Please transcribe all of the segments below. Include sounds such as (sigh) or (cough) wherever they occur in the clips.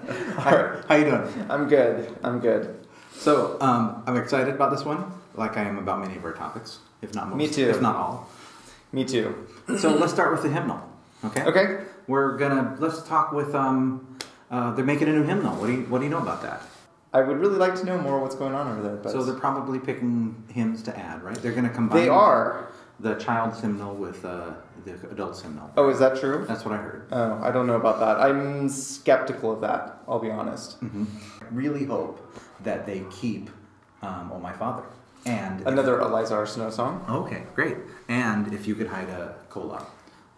(laughs) All right, how you doing? I'm good. I'm good. So um, I'm excited about this one, like I am about many of our topics, if not most, Me too. if not all. Me too. So let's start with the hymnal. Okay. Okay. We're gonna let's talk with um, uh, they're making a new hymnal. What do you what do you know about that? I would really like to know more what's going on over there. But So they're probably picking hymns to add, right? They're gonna combine. they are. The child hymnal with uh, the adult hymnal. Oh, is that true? That's what I heard. Oh, I don't know about that. I'm skeptical of that. I'll be honest. I really hope that they keep um, "Oh My Father" and Another Eliza R. Snow song. Okay, great. And if you could Hie to Kolob.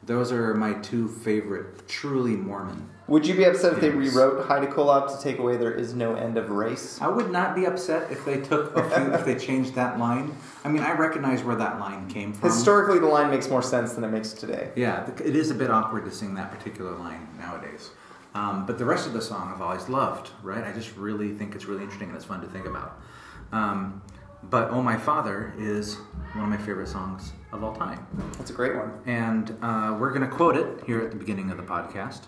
Those are my two favorite, truly Mormon. Would you be upset if they Yes. rewrote Hie to Kolob to take away "There is no end of race"? I would not be upset if they took a few, if they changed that line. I mean, I recognize where that line came from. Historically, the line makes more sense than it makes today. Yeah, th- it is a bit awkward to sing that particular line nowadays. Um, but the rest of the song I've always loved, right? I just really think it's really interesting and it's fun to think about. Um, but Oh My Father is one of my favorite songs of all time. That's a great one. And uh, we're going to quote it here at the beginning of the podcast.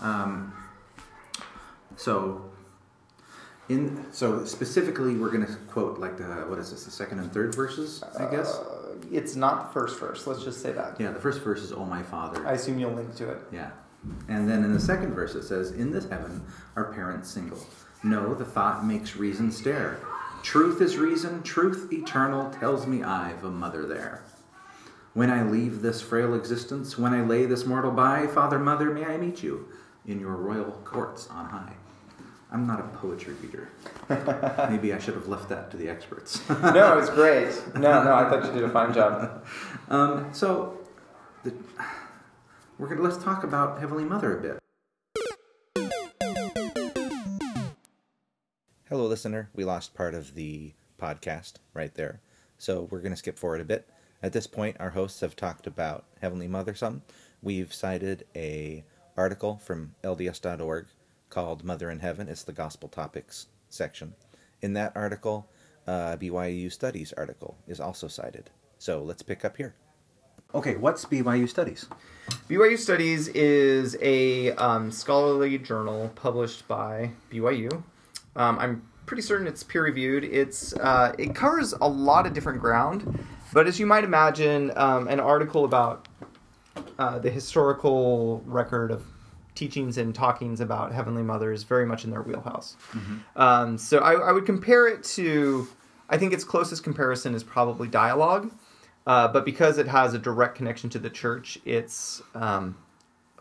Um, so, in so specifically, we're going to quote like the what is this? The second and third verses, I guess. Uh, it's not the first verse. Let's just say that. yeah, the first verse is "Oh my Father." I assume you'll link to it. Yeah. And then in the second verse it says, In this heaven are parents single. No, the thought makes reason stare. Truth is reason, truth eternal tells me I've a mother there. When I leave this frail existence, when I lay this mortal by, Father, Mother, may I meet you in your royal courts on high. I'm not a poetry reader. (laughs) Maybe I should have left that to the experts. (laughs) no, it's great. No, no, I thought you did a fine job. (laughs) um, so, the, we're gonna let's talk about Heavenly Mother a bit. Hello, listener. We lost part of the podcast right there, so we're going to skip forward a bit. At this point, our hosts have talked about Heavenly Mother some. We've cited a article from LDS.org called "Mother in Heaven." It's the Gospel Topics section. In that article, uh, BYU Studies article is also cited. So let's pick up here. Okay, what's BYU Studies? BYU Studies is a um, scholarly journal published by BYU. Um, I'm pretty certain it's peer reviewed. It's uh, it covers a lot of different ground, but as you might imagine, um, an article about uh, the historical record of teachings and talkings about Heavenly Mother is very much in their wheelhouse. Um, so I, I would compare it to, I think its closest comparison is probably dialogue, uh, but because it has a direct connection to the church, it's um,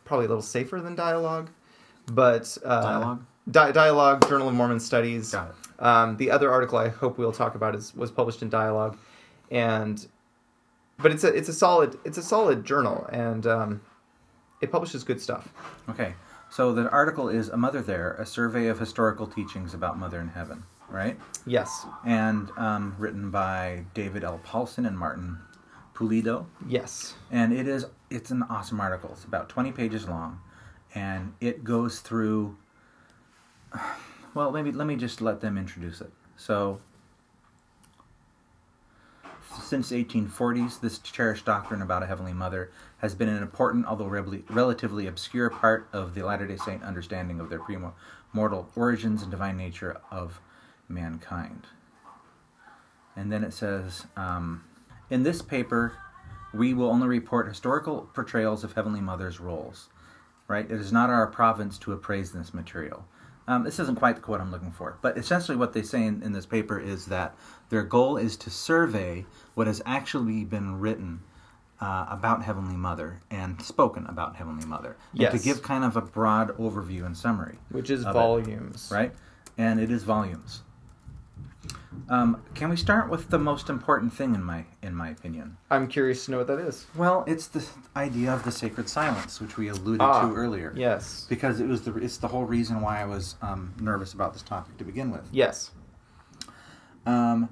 probably a little safer than dialogue. But uh, Dialogue? Di- dialogue, Journal of Mormon Studies. Got it. Um, the other article I hope we'll talk about is was published in Dialogue, and but it's a it's a solid it's a solid journal and um, it publishes good stuff. Okay, so the article is A Mother There, a survey of historical teachings about Mother in Heaven, right? Yes, And um, written by David L. Paulsen and Martin Pulido. yes, And it is, it's an awesome article. It's about 20 pages long. And it goes through, well, maybe let me just let them introduce it. So, since 1840s, this cherished doctrine about a Heavenly Mother has been an important, although rel- relatively obscure part of the Latter day Saint understanding of their premortal origins and divine nature of mankind. And then it says, um, in this paper, we will only report historical portrayals of Heavenly Mother's roles. Right? It is not our province to appraise this material. Um, this isn't quite the quote I'm looking for, but essentially what they say in, in this paper is that their goal is to survey what has actually been written uh, about Heavenly Mother and spoken about Heavenly Mother, and to give kind of a broad overview and summary which is of it, volumes. right? And it is volumes. Um, can we start with the most important thing in my in my opinion? I'm curious to know what that is. Well, it's the idea of the sacred silence, which we alluded Ah, to earlier. Yes, Because it was the it's the whole reason why I was um, nervous about this topic to begin with. yes, Um,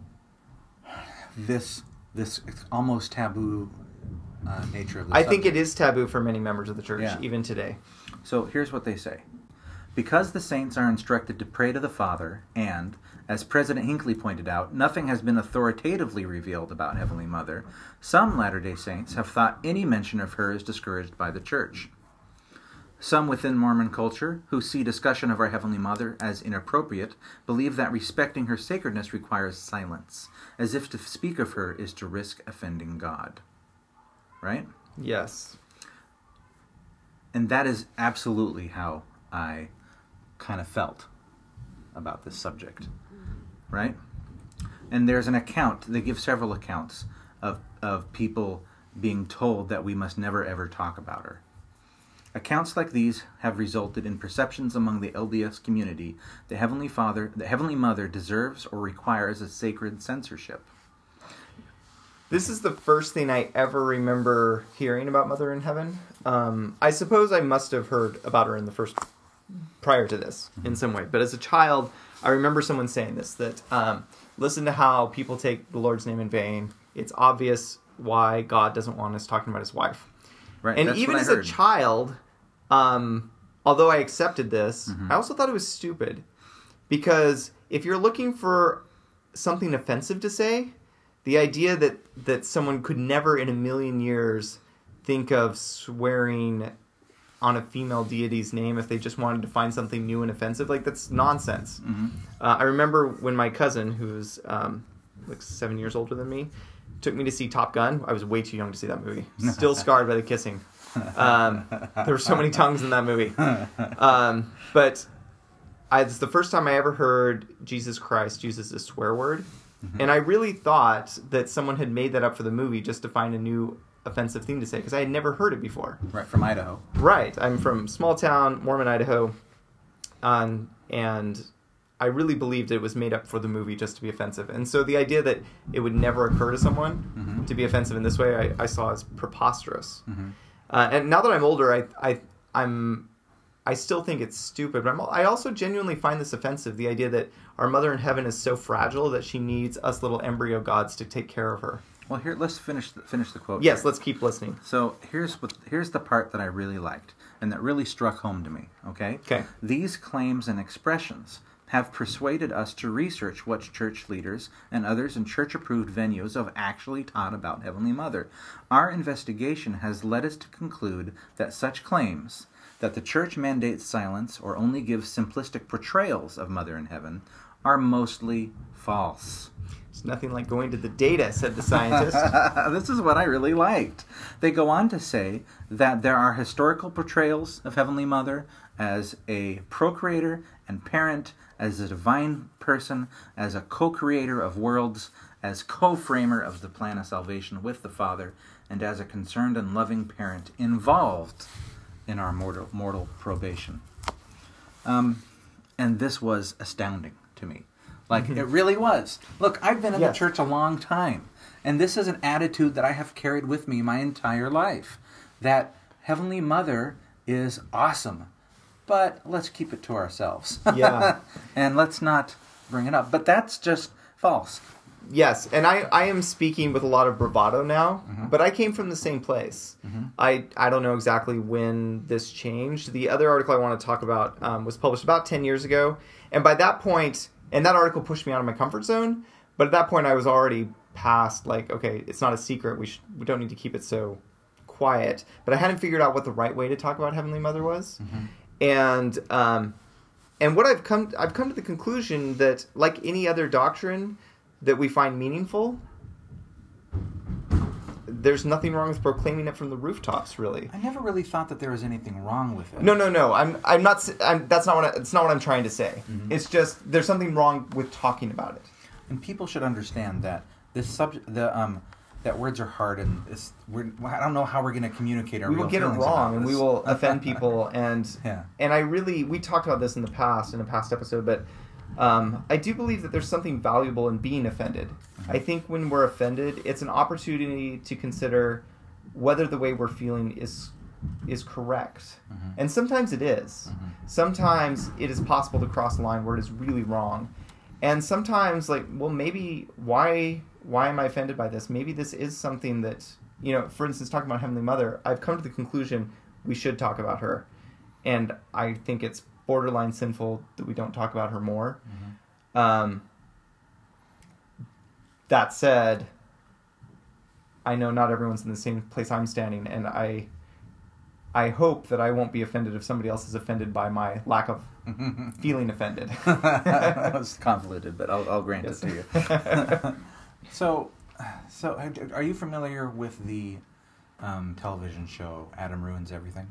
this this almost taboo uh, nature of the I think it is taboo for many members of the church Yeah. even today. So here's what they say. Because the saints are instructed to pray to the Father, and, as President Hinckley pointed out, nothing has been authoritatively revealed about Heavenly Mother, some Latter day Saints have thought any mention of her is discouraged by the Church. Some within Mormon culture, who see discussion of our Heavenly Mother as inappropriate, believe that respecting her sacredness requires silence, as if to speak of her is to risk offending God. Right? Yes. And that is absolutely how I kind of felt about this subject. Right? And there's an account, they give several accounts of, of people being told that we must never ever talk about her. Accounts like these have resulted in perceptions among the LDS community the Heavenly Father, the Heavenly Mother deserves or requires a sacred censorship. This is the first thing I ever remember hearing about Mother in Heaven. Um, I suppose I must have heard about her in the first, prior to this, in some way. But as a child, I remember someone saying this that um, listen to how people take the Lord's name in vain. It's obvious why God doesn't want us talking about his wife. Right? And even as a child, um, although I accepted this, Mm-hmm. I also thought it was stupid because if you're looking for something offensive to say, the idea that that someone could never in a million years think of swearing on a female deity's name if they just wanted to find something new and offensive, like that's nonsense. Mm-hmm. Uh, I remember when my cousin, who's um, like seven years older than me, took me to see Top Gun. I was way too young to see that movie. Still (laughs) scarred by the kissing. Um, there were so many tongues in that movie. Um, but I, it's the first time I ever heard Jesus Christ use as a swear word. And I really thought that someone had made that up for the movie just to find a new offensive thing to say because I had never heard it before. Right, from Idaho. Right. I'm from small town, Mormon, Idaho. Um, and I really believed it was made up for the movie just to be offensive. And so the idea that it would never occur to someone Mhm. to be offensive in this way, I, I saw as preposterous. Mhm. Uh, and now that I'm older, I, I, I'm, I still think it's stupid. But I'm, I also genuinely find this offensive. The idea that our mother in heaven is so fragile that she needs us little embryo gods to take care of her. Well, here, let's finish the, finish the quote. Yes, here. let's keep listening. So here's what here's the part that I really liked and that really struck home to me. Okay. Okay. These claims and expressions have persuaded us to research what church leaders and others in church-approved venues have actually taught about Heavenly Mother. Our investigation has led us to conclude that such claims that the church mandates silence or only gives simplistic portrayals of Mother in Heaven are mostly false. It's nothing like going to the data, said the scientist. (laughs) this is what I really liked. They go on to say that there are historical portrayals of Heavenly Mother as a procreator and parent, as a divine person, as a co creator of worlds, as co framer of the plan of salvation with the Father, and as a concerned and loving parent involved in our mortal, mortal probation. Um, and this was astounding to me. Like, it mm-hmm. really was. Look, I've been in Yes. the church a long time, and this is an attitude that I have carried with me my entire life. That Heavenly Mother is awesome, but let's keep it to ourselves. Yeah. (laughs) and let's not bring it up. But that's just false. Yes, and I, I am speaking with a lot of bravado now, Mm-hmm. but I came from the same place. I, I don't know exactly when this changed. The other article I want to talk about um, was published about 10 years ago, and by that point, and that article pushed me out of my comfort zone, but at that point I was already past, like, okay, it's not a secret, we, sh- we don't need to keep it so quiet, but I hadn't figured out what the right way to talk about Heavenly Mother was. And um, and what I've come I've come to the conclusion that like any other doctrine that we find meaningful, there's nothing wrong with proclaiming it from the rooftops. Really, I never really thought that there was anything wrong with it. no, no, no. I'm I'm not. I'm, that's not what. I, it's not what I'm trying to say. Mm-hmm. It's just there's something wrong with talking about it. And people should understand that this subject, the um, that words are hard, and it's, we're, I don't know how we're going to communicate our we will get it wrong and we will offend people (laughs) and Yeah. and i really we talked about this in the past in a past episode but um, i do believe that there's something valuable in being offended Mm-hmm. i think when we're offended it's an opportunity to consider whether the way we're feeling is is correct Mhm. and sometimes it is. Mhm. sometimes it is possible to cross a line where it is really wrong and sometimes like well maybe why why am i offended by this maybe this is something that you know for instance talking about heavenly mother i've come to the conclusion we should talk about her and i think it's borderline sinful that we don't talk about her more um, that said i know not everyone's in the same place i'm standing and i I hope that I won't be offended if somebody else is offended by my lack of (laughs) feeling offended. (laughs) that was convoluted, but I'll, I'll grant Yes. it to you. (laughs) so, so are you familiar with the um, television show Adam Ruins Everything?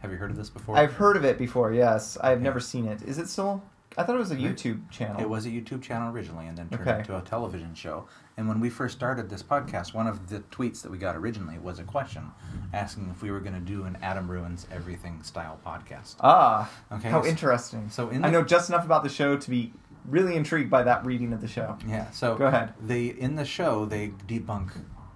Have you heard of this before? I've heard of it before. Yes, I've Yeah. never seen it. Is it still? I thought it was a YouTube channel. It was a YouTube channel originally, and then turned Okay. into a television show. And when we first started this podcast, one of the tweets that we got originally was a question asking if we were going to do an Adam Ruins Everything style podcast. Ah, Okay. how so- interesting. So in I know just enough about the show to be really intrigued by that reading of the show. Yeah. So Go ahead. They in the show they debunk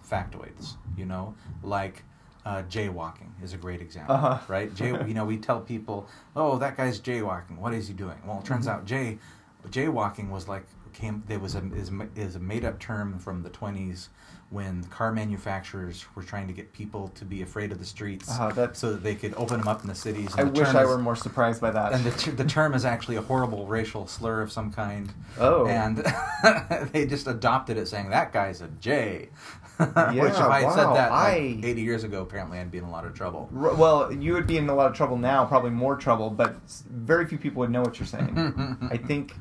factoids. You know, like uh, jaywalking is a great example, Uh-huh. (laughs) right? Jay, you know, we tell people, "Oh, that guy's jaywalking. What is he doing?" Well, it turns Mhm. out jay jaywalking was like came there was a is, is a made up term from the 20s when car manufacturers were trying to get people to be afraid of the streets Uh, that- so that they could open them up in the cities. And I the wish I is- were more surprised by that. and the, ter- the term is actually a horrible racial slur of some kind. Oh. And (laughs) they just adopted it saying, that guy's a J. (laughs) Which if I had said that like, I- 80 years ago, apparently I'd be in a lot of trouble. R- well, you would be in a lot of trouble now, probably more trouble, but very few people would know what you're saying. (laughs) I think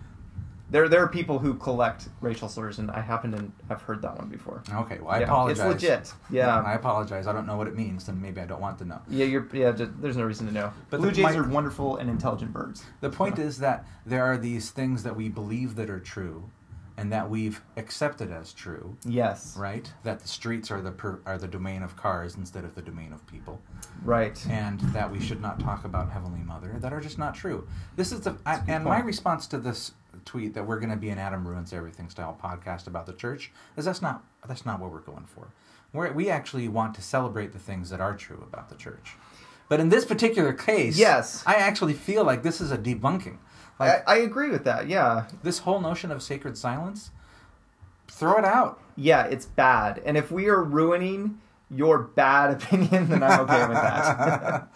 there there are people who collect racial slurs, and I happen to have heard that one before. Okay, well, I Yeah, apologize. It's legit. Yeah. I apologize. I don't know what it means, and maybe I don't want to know. Yeah, you're. Yeah, ju- there's no reason to know. But Blue the- jays my- are wonderful and intelligent birds. The point is that there are these things that we believe that are true, and that we've accepted as true, Yes. right? That the streets are the per- are the domain of cars instead of the domain of people. Right. and that we should not talk about Heavenly Mother that are just not true. This is the I, and my response to this tweet that we're going to be an Adam ruins everything style podcast about the church is that's not that's not what we're going for. We're, we actually want to celebrate the things that are true about the church. But in this particular case, Yes. I actually feel like this is a debunking. I, Like I agree with that. Yeah. this whole notion of sacred silence, throw it out. Yeah, it's bad. And if we are ruining your bad (laughs) opinion, then I'm okay with that.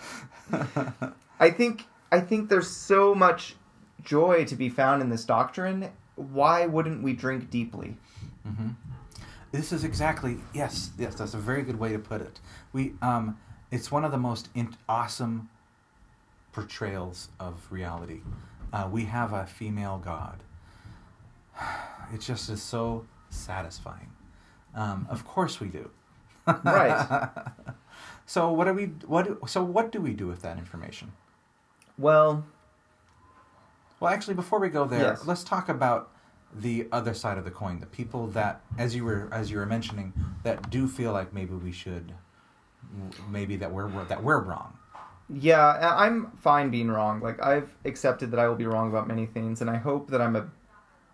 (laughs) I think I think there's so much joy to be found in this doctrine. Why wouldn't we drink deeply? hmm This is exactly yes, yes. That's a very good way to put it. We, um, it's one of the most in- awesome portrayals of reality. Uh, we have a female god. (sighs) It just is so satisfying. Um, of course we do. Right. (laughs) so what do we? What? do- So what do we do with that information? Well, Well, actually, before we go there, Yes. let's talk about the other side of the coin. The people that, as you were as you were mentioning, that do feel like maybe we should, maybe that we're- that we're wrong. Yeah, I'm fine being wrong. Like I've accepted that I will be wrong about many things, and I hope that I'm a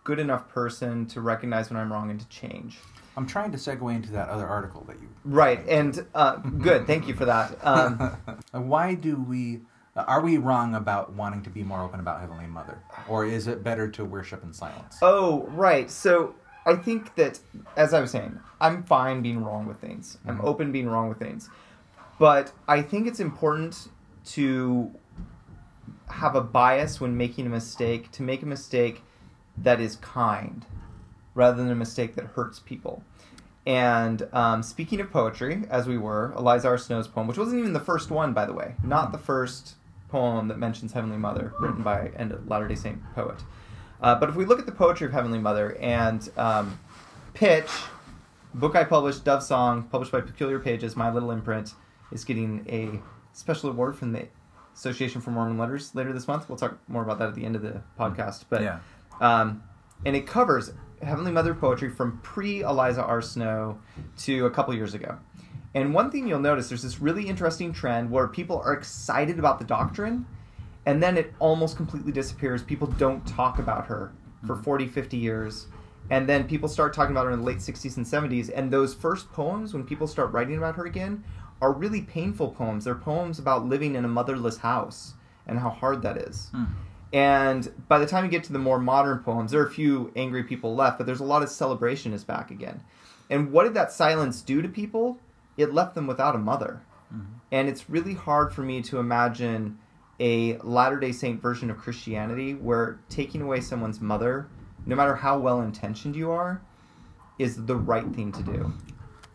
good enough person to recognize when I'm wrong and to change. I'm trying to segue into that other article that you. Right, and uh, good. Thank you for that. Um, (laughs) Why do we? Are we wrong about wanting to be more open about Heavenly Mother, or is it better to worship in silence? Oh, right. So I think that, as I was saying, I'm fine being wrong with things. I'm Mhm. open being wrong with things. But I think it's important to have a bias when making a mistake, to make a mistake that is kind rather than a mistake that hurts people. And um, speaking of poetry, as we were, Eliza R. Snow's poem, which wasn't even the first one, by the way, not the first poem that mentions Heavenly Mother, written by a Latter day Saint poet. Uh, but if we look at the poetry of Heavenly Mother and um, Pitch, book I published, Dove Song, published by Peculiar Pages, my little imprint, is getting a special award from the Association for Mormon Letters later this month. We'll talk more about that at the end of the podcast. But Yeah. um, and it covers Heavenly Mother poetry from pre Eliza R. Snow to a couple years ago. And one thing you'll notice, there's this really interesting trend where people are excited about the doctrine, and then it almost completely disappears. People don't talk about her for Mhm. 40, 50 years. And then people start talking about her in the late 60s and 70s. And those first poems, when people start writing about her again, are really painful poems. They're poems about living in a motherless house and how hard that is. Hmm. And by the time you get to the more modern poems, there are a few angry people left, but there's a lot of celebration is back again. And what did that silence do to people? It left them without a mother. Mhm. And it's really hard for me to imagine a Latter day Saint version of Christianity where taking away someone's mother, no matter how well intentioned you are, is the right thing to do.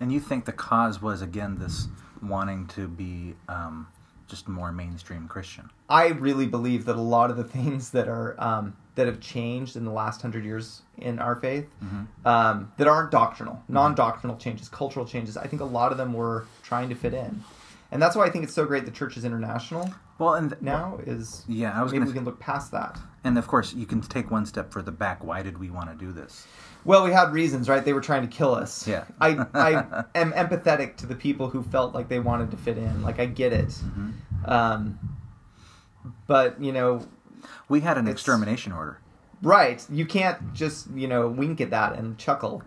And you think the cause was again this wanting to be um, just more mainstream Christian. I really believe that a lot of the (laughs) things that are um, that have changed in the last hundred years in our faith Mm-hmm. um, that aren't doctrinal, non-doctrinal changes, cultural changes. I think a lot of them were trying to fit in, and that's why I think it's so great the church is international Well, and now. Is yeah, I was maybe going we to, can look past that. and of course, you can take one step further back. Why did we want to do this? Well, we had reasons, right? They were trying to kill us. Yeah. I I (laughs) am empathetic to the people who felt like they wanted to fit in. Like I get it. Mm-hmm. Um, but you know, We had an extermination order. right? You can't just you know wink at that and chuckle.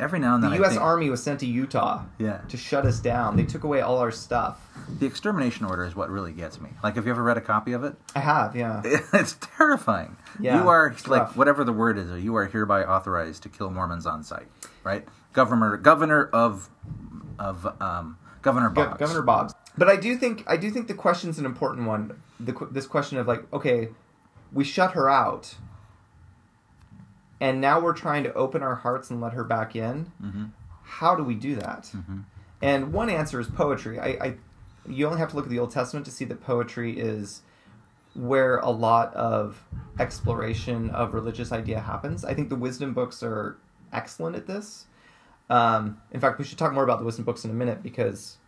Every now and then, The U.S. think- Army was sent to Utah Yeah, to shut us down. They took away all our stuff. the extermination order is what really gets me. Like, have you ever read a copy of it? I have, yeah. (laughs) It's terrifying. Yeah, you are like rough. whatever the word is. You are hereby authorized to kill Mormons on site, right? Governor, governor of, of um, Governor Go- Governor Boggs. But I do think I do think the question's an important one. The this question of like, okay, we shut her out, and now we're trying to open our hearts and let her back in. hmm How do we do that? hmm And one answer is poetry. I, I you only have to look at the Old Testament to see that poetry is where a lot of exploration of religious idea happens. I think the wisdom books are excellent at this. Um, in fact, we should talk more about the wisdom books in a minute because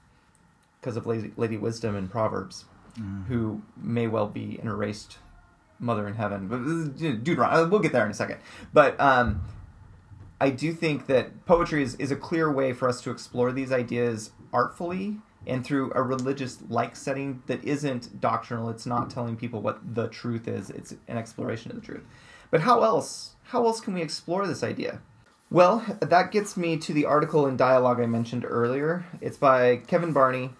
because of Lady, Lady Wisdom and Proverbs, Mm. who may well be an erased mother in heaven. But uh, Deuteronomy, we'll get there in a second. But um, I do think that poetry is, is a clear way for us to explore these ideas artfully and through a religious like setting that isn't doctrinal. It's not telling people what the truth is. It's an exploration of the truth. But how else? How else can we explore this idea? Well, that gets me to the article in dialogue I mentioned earlier. It's by Kevin Barney.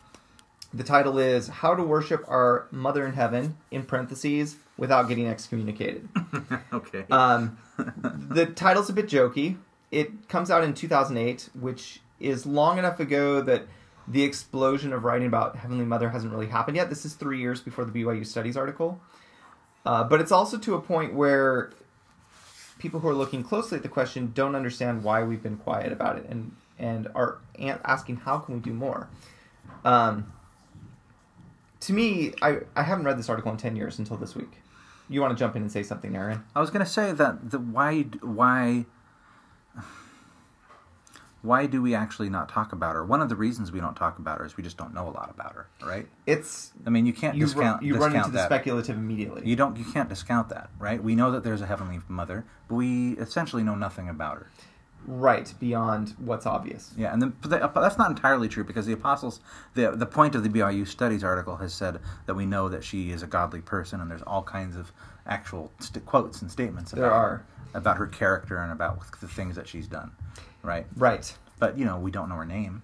The title is How to Worship Our Mother in Heaven, in parentheses, without getting excommunicated. (laughs) okay. Um, (laughs) the title's a bit jokey. It comes out in 2008, which is long enough ago that the explosion of writing about Heavenly Mother hasn't really happened yet. This is three years before the BYU Studies article. Uh, but it's also to a point where people who are looking closely at the question don't understand why we've been quiet about it and, and are asking how can we do more. Um, to me, I, I haven't read this article in 10 years until this week. You want to jump in and say something, Aaron? I was going to say that the why why why do we actually not talk about her? One of the reasons we don't talk about her is we just don't know a lot about her, right? It's I mean, you can't you, discount run, you discount run into the speculative immediately. you don't you can't discount that, right? We know that there's a heavenly mother, but we essentially know nothing about her. Right beyond what's obvious. Yeah, and the, the, that's not entirely true because the apostles, the the point of the BYU Studies article has said that we know that she is a godly person, and there's all kinds of actual st- quotes and statements about There her, are. about her character and about the things that she's done, right? Right. But you know, we don't know her name.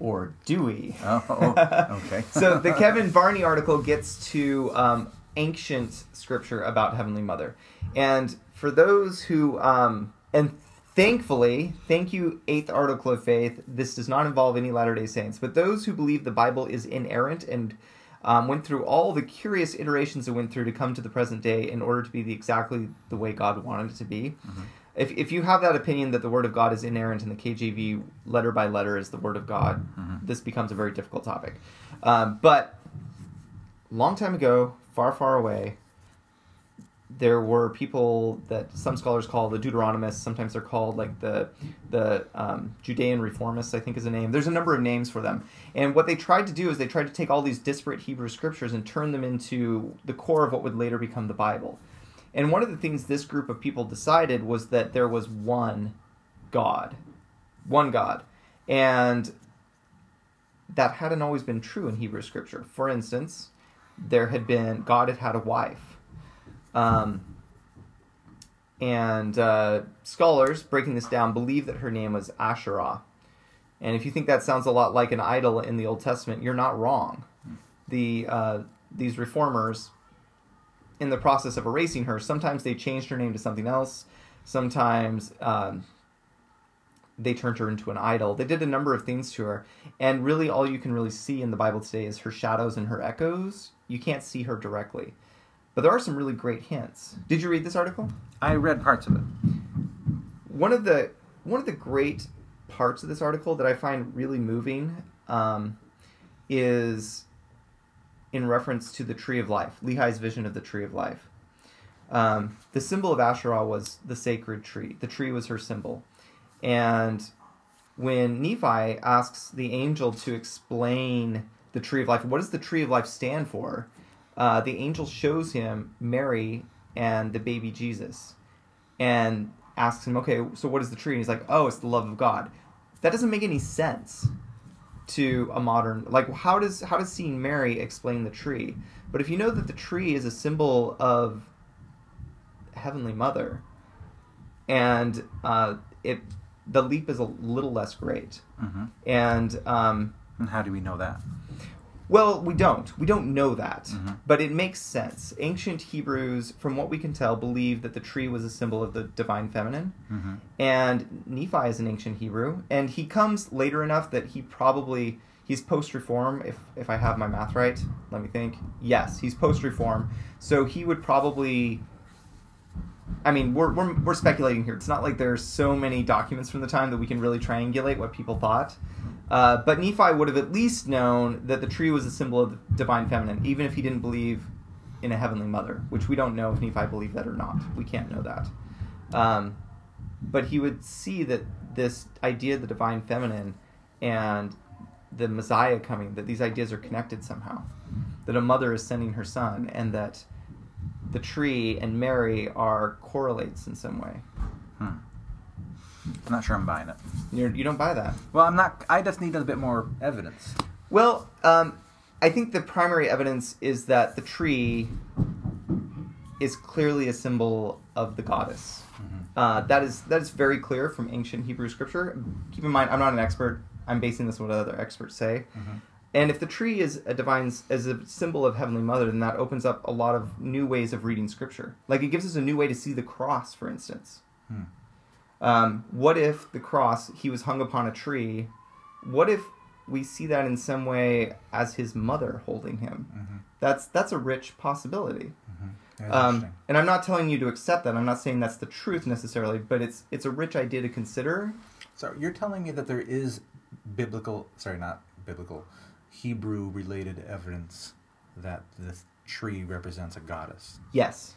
Or do we? Oh, oh, okay. (laughs) so the Kevin Barney article gets to um, ancient scripture about Heavenly Mother, and for those who um, and thankfully, thank you, Eighth Article of Faith. This does not involve any Latter Day Saints, but those who believe the Bible is inerrant and um, went through all the curious iterations it went through to come to the present day in order to be the, exactly the way God wanted it to be. If, if you have that opinion that the Word of God is inerrant and the KJV letter by letter is the Word of God, this becomes a very difficult topic. Um, but long time ago, far, far away, there were people that some scholars call the Deuteronomists. Sometimes they're called like the the um, Judean Reformists. I think is a name. There's a number of names for them. And what they tried to do is they tried to take all these disparate Hebrew scriptures and turn them into the core of what would later become the Bible. And one of the things this group of people decided was that there was one God, one God, and that hadn't always been true in Hebrew scripture. For instance, there had been God had had a wife. Um, and uh, scholars, breaking this down, believe that her name was Asherah. And if you think that sounds a lot like an idol in the Old Testament, you're not wrong. The uh, these reformers, in the process of erasing her, sometimes they changed her name to something else. Sometimes um, they turned her into an idol. They did a number of things to her, and really, all you can really see in the Bible today is her shadows and her echoes. You can't see her directly, but there are some really great hints. Did you read this article? I read parts of it. one of the one of the great parts of this article that I find really moving um, is in reference to the tree of life, Lehi's vision of the tree of life. Um, the symbol of Asherah was the sacred tree. The tree was her symbol. And when Nephi asks the angel to explain the tree of life, what does the tree of life stand for? Uh, the angel shows him Mary and the baby Jesus and asks him, okay, so what is the tree? And he's like, oh, it's the love of God. That doesn't make any sense to a modern like how does how does seeing Mary explain the tree? But if you know that the tree is a symbol of Heavenly Mother, and uh, it the leap is a little less great, hmm and um, And how do we know that? Well, we don't. We don't know that. Mhm. But it makes sense. Ancient Hebrews, from what we can tell, believed that the tree was a symbol of the divine feminine. hmm And Nephi is an ancient Hebrew. And he comes later enough that he probably. He's post reform, if, if I have my math right. Let me think. Yes, he's post reform. So he would probably. I mean, we're, we're, we're speculating here. It's not like there are so many documents from the time that we can really triangulate what people thought. Uh, but Nephi would have at least known that the tree was a symbol of the divine feminine, even if he didn't believe in a heavenly mother, which we don't know if Nephi believed that or not. We can't know that. Um, but he would see that this idea of the divine feminine and the Messiah coming, that these ideas are connected somehow. That a mother is sending her son, and that the tree and Mary are correlates in some way. Hmm. I'm not sure I'm buying it. You're, you don't buy that. Well, I'm not. I just need a bit more evidence. Well, um, I think the primary evidence is that the tree is clearly a symbol of the goddess. Uh, that is that is very clear from ancient Hebrew scripture. Keep in mind, I'm not an expert. I'm basing this on what other experts say. Mhm. And if the tree is a divine, as a symbol of Heavenly Mother, then that opens up a lot of new ways of reading Scripture. Like it gives us a new way to see the cross, for instance. Hmm. Um, what if the cross he was hung upon a tree? What if we see that in some way as his mother holding him? Mhm. That's that's a rich possibility. Mhm. Um, and I'm not telling you to accept that. I'm not saying that's the truth necessarily, but it's it's a rich idea to consider. So you're telling me that there is biblical, sorry, not biblical, Hebrew related evidence that this tree represents a goddess. Yes,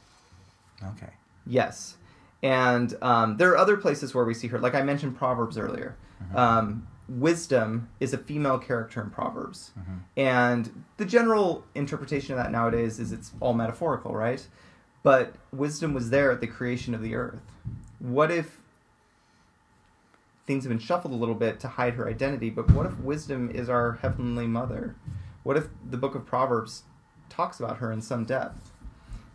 Okay. yes, and um, there are other places where we see her. Like I mentioned Proverbs earlier. Mhm. Um, wisdom is a female character in Proverbs, Mhm. and the general interpretation of that nowadays is it's all metaphorical, right? But wisdom was there at the creation of the earth. What if things have been shuffled a little bit to hide her identity, but what if wisdom is our heavenly mother? What if the book of Proverbs talks about her in some depth?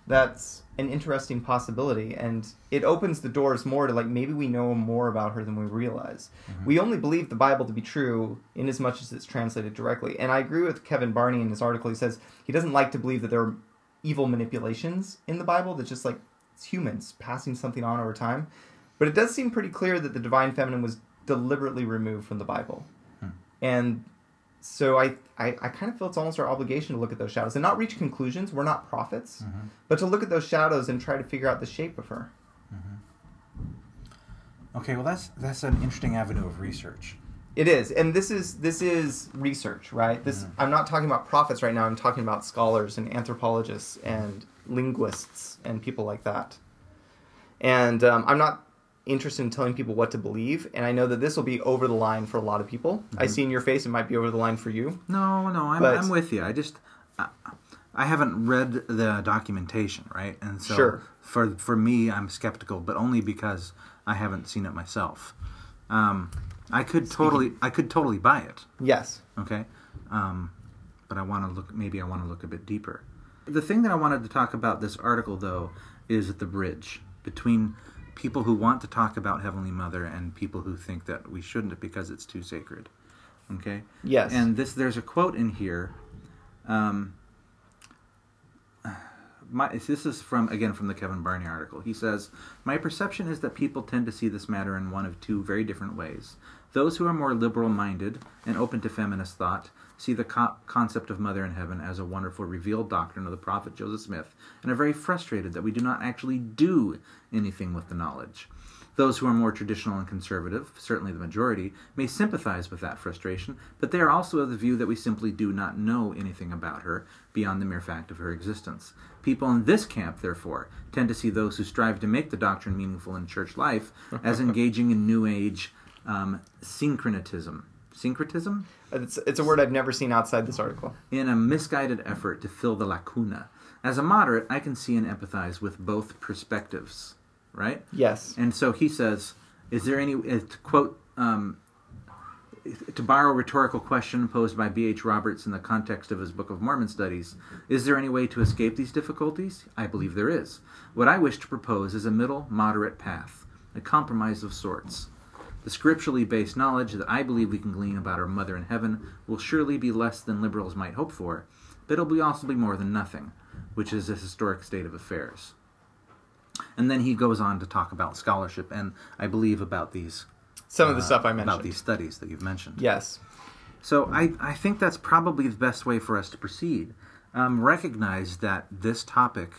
That's an interesting possibility, and it opens the doors more to like maybe we know more about her than we realize. Mhm. We only believe the Bible to be true in as much as it's translated directly. And I agree with Kevin Barney in his article. He says he doesn't like to believe that there are evil manipulations in the Bible, that's just like it's humans passing something on over time. But it does seem pretty clear that the divine feminine was deliberately removed from the Bible. Hmm. And so I, I, I kind of feel it's almost our obligation to look at those shadows and not reach conclusions. We're not prophets, Mhm. but to look at those shadows and try to figure out the shape of her. Okay, well that's that's an interesting avenue of research. It is, and this is this is research, right? This Mhm. I'm not talking about prophets right now. I'm talking about scholars and anthropologists and linguists and people like that. And um, I'm not interested in telling people what to believe. And I know that this will be over the line for a lot of people. I Mhm. see in your face it might be over the line for you. No, no, I'm, But- I'm with you. I just I, I haven't read the documentation, right? And so Sure. for for me, I'm skeptical, but only because I haven't seen it myself. Um, I could totally I could totally buy it. Yes. Okay, um, but I want to look. Maybe I want to look a bit deeper. The thing that I wanted to talk about this article, though, is the bridge between people who want to talk about Heavenly Mother and people who think that we shouldn't because it's too sacred. Okay. Yes. And this, there's a quote in here. Um, my, this is from again from the Kevin Barney article. He says, "My perception is that people tend to see this matter in one of two very different ways. Those who are more liberal-minded and open to feminist thought see the co- concept of Mother in Heaven as a wonderful revealed doctrine of the prophet Joseph Smith, and are very frustrated that we do not actually do anything with the knowledge." Those who are more traditional and conservative, certainly the majority, may sympathize with that frustration, but they are also of the view that we simply do not know anything about her beyond the mere fact of her existence. People in this camp, therefore, tend to see those who strive to make the doctrine meaningful in church life as (laughs) engaging in New Age um, syncretism. Syncretism? It's, it's a word I've never seen outside this article. In a misguided effort to fill the lacuna. As a moderate, I can see and empathize with both perspectives, right? Yes. And so he says, "Is there any uh, to quote um, to borrow a rhetorical question posed by B. H. Roberts in the context of his Book of Mormon studies? Is there any way to escape these difficulties? I believe there is. What I wish to propose is a middle, moderate path, a compromise of sorts." The scripturally based knowledge that I believe we can glean about our Mother in Heaven will surely be less than liberals might hope for, but it'll be also be more than nothing, which is a historic state of affairs. And then he goes on to talk about scholarship and I believe about these Some of the uh, stuff I mentioned. about these studies that you've mentioned. Yes. So I, I think that's probably the best way for us to proceed. Um, recognize that this topic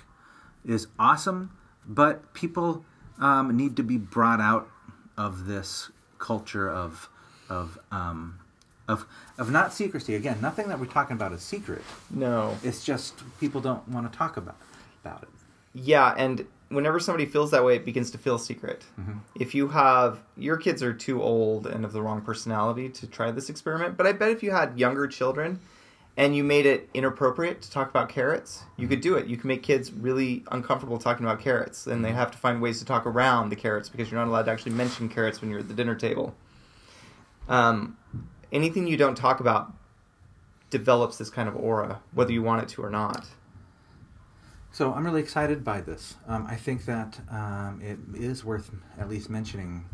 is awesome, but people um, need to be brought out of this culture of of um, of of not secrecy. Again, nothing that we're talking about is secret. No. It's just people don't want to talk about about it. Yeah, and whenever somebody feels that way, it begins to feel secret. If you have your kids are too old and of the wrong personality to try this experiment, but I bet if you had younger children and you made it inappropriate to talk about carrots, you could do it. You can make kids really uncomfortable talking about carrots, and they have to find ways to talk around the carrots because you're not allowed to actually mention carrots when you're at the dinner table. Um, anything you don't talk about develops this kind of aura, whether you want it to or not. So I'm really excited by this. Um, I think that um, it is worth at least mentioning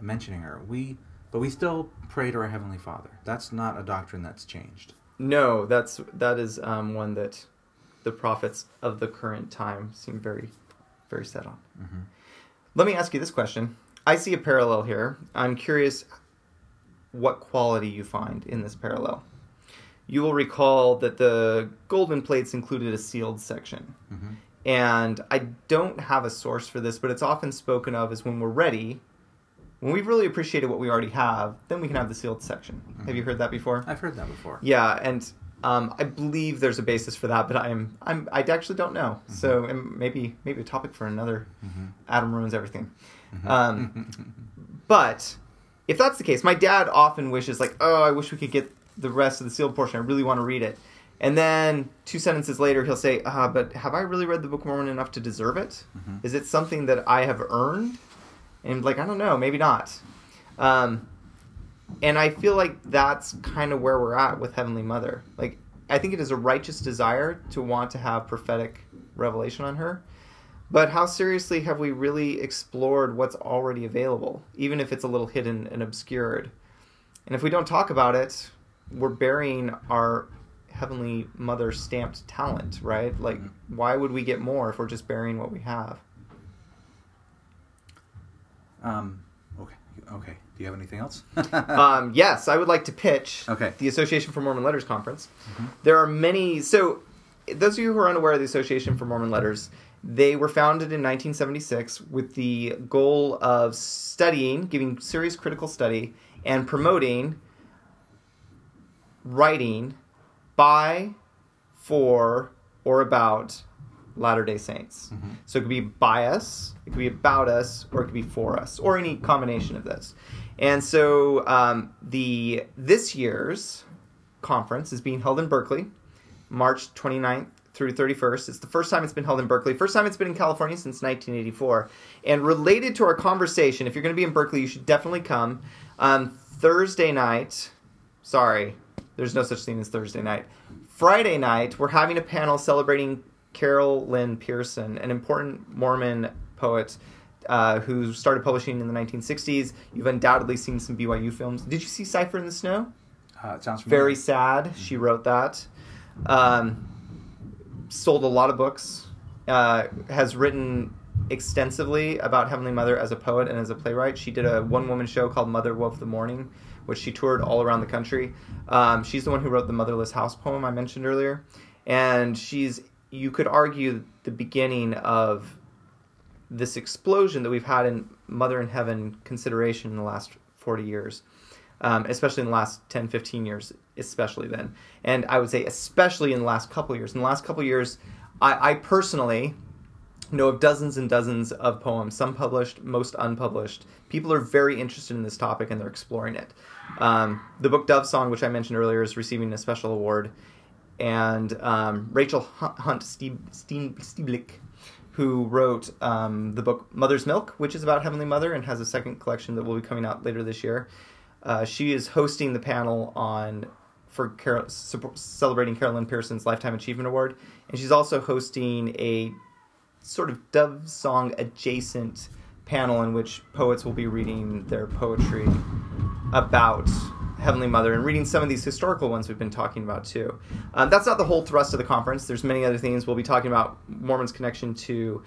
mentioning her. We, but we still pray to our heavenly Father. That's not a doctrine that's changed. No, that's that is um, one that the prophets of the current time seem very, very set on. Mhm. Let me ask you this question. I see a parallel here. I'm curious what quality you find in this parallel. You will recall that the golden plates included a sealed section. Mhm. And I don't have a source for this, but it's often spoken of as when we're ready, when we've really appreciated what we already have, then we can have the sealed section. Have you heard that before? I've heard that before. Yeah, and um, I believe there's a basis for that, but I'm I'm I actually don't know. So and maybe maybe a topic for another. Mhm. Adam ruins everything. Um, but if that's the case, my dad often wishes like, oh, I wish we could get the rest of the sealed portion. I really want to read it. And then two sentences later, he'll say, ah, but have I really read the Book of Mormon enough to deserve it? Is Mhm. it something that I have earned? And like, I don't know, maybe not. Um, and I feel like that's kind of where we're at with Heavenly Mother. Like, I think it is a righteous desire to want to have prophetic revelation on her. But how seriously have we really explored what's already available, even if it's a little hidden and obscured? And if we don't talk about it, we're burying our Heavenly Mother stamped talent, right? Like, why would we get more if we're just burying what we have? Um, okay. Okay. Do you have anything else? (laughs) um, yes, I would like to pitch Okay. the Association for Mormon Letters conference. There are many. So, those of you who are unaware of the Association for Mormon Letters, they were founded in 1976 with the goal of studying, giving serious critical study, and promoting writing by, for, or about Latter day Saints. Mhm. So it could be by us, it could be about us, or it could be for us, or any combination of this. And so um, the this year's conference is being held in Berkeley, March 29th through 31st. It's the first time it's been held in Berkeley. First time it's been in California since 1984. And related to our conversation, if you're going to be in Berkeley, you should definitely come. Um, Thursday night, sorry, there's no such thing as Thursday night. Friday night, we're having a panel celebrating Carol Lynn Pearson, an important Mormon poet uh, who started publishing in the 1960s. You've undoubtedly seen some BYU films. Did you see Cipher in the Snow? Uh, it sounds familiar. Very sad. She wrote that. Um, sold a lot of books. Uh, has written extensively about Heavenly Mother as a poet and as a playwright. She did a one woman show called Mother Wove the Morning, which she toured all around the country. Um, she's the one who wrote the Motherless House poem I mentioned earlier. And she's, you could argue, the beginning of this explosion that we've had in Mother in Heaven consideration in the last 40 years, um, especially in the last 10, 15 years, especially then. And I would say, especially in the last couple years. In the last couple years, I, I personally know of dozens and dozens of poems, some published, most unpublished. People are very interested in this topic and they're exploring it. Um, the book Dove Song, which I mentioned earlier, is receiving a special award. And um, Rachel Hunt Steenblik who wrote um, the book Mother's Milk, which is about Heavenly Mother and has a second collection that will be coming out later this year. Uh, she is hosting the panel on for Carol, celebrating Carol Lynn Pearson's Lifetime Achievement Award, and she's also hosting a sort of Dove Song adjacent panel in which poets will be reading their poetry about Heavenly Mother and reading some of these historical ones we've been talking about too. Um, that's not the whole thrust of the conference. There's many other things. We'll be talking about Mormon's connection to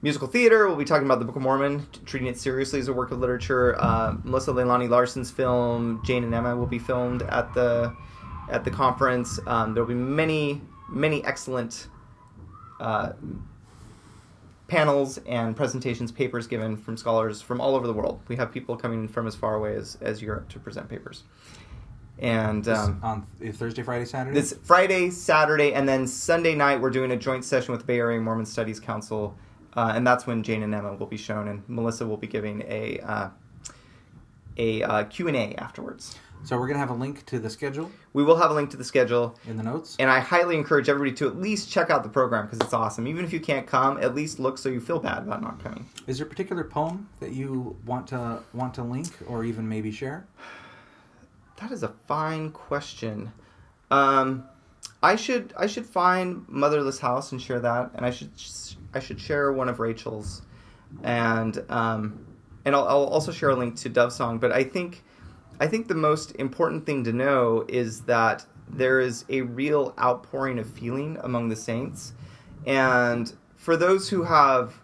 musical theater. We'll be talking about the Book of Mormon, treating it seriously as a work of literature. Uh, Melissa Leilani Larson's film Jane and Emma will be filmed at the at the conference. Um, there will be many many excellent. Uh, panels and presentations, papers given from scholars from all over the world. We have people coming from as far away as, as Europe to present papers. And um, on Thursday, Friday, Saturday. This Friday, Saturday, and then Sunday night we're doing a joint session with Bay Area Mormon Studies Council, uh, and that's when Jane and Emma will be shown, and Melissa will be giving a uh, a uh, Q and A afterwards. So we're gonna have a link to the schedule. We will have a link to the schedule in the notes. And I highly encourage everybody to at least check out the program because it's awesome. Even if you can't come, at least look so you feel bad about not coming. Is there a particular poem that you want to want to link or even maybe share? That is a fine question. Um, I should I should find Motherless House and share that, and I should I should share one of Rachel's, and um, and I'll, I'll also share a link to Dove Song. But I think I think the most important thing to know is that there is a real outpouring of feeling among the saints. And for those who have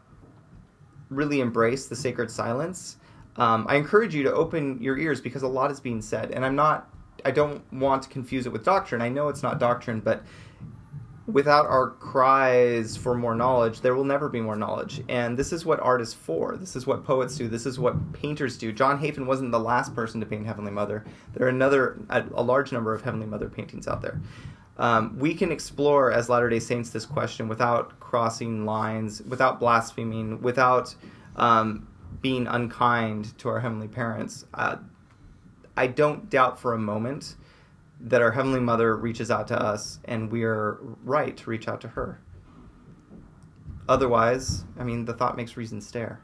really embraced the sacred silence, um, I encourage you to open your ears because a lot is being said. And I'm not, I don't want to confuse it with doctrine. I know it's not doctrine, but without our cries for more knowledge, there will never be more knowledge. And this is what art is for. This is what poets do. This is what painters do. John Hafen wasn't the last person to paint Heavenly Mother. There are another a, a large number of Heavenly Mother paintings out there. Um, we can explore as Latter Day Saints this question without crossing lines, without blaspheming, without um, being unkind to our heavenly parents. Uh, I don't doubt for a moment that our Heavenly Mother reaches out to us and we are right to reach out to her. Otherwise, I mean, the thought makes reason stare.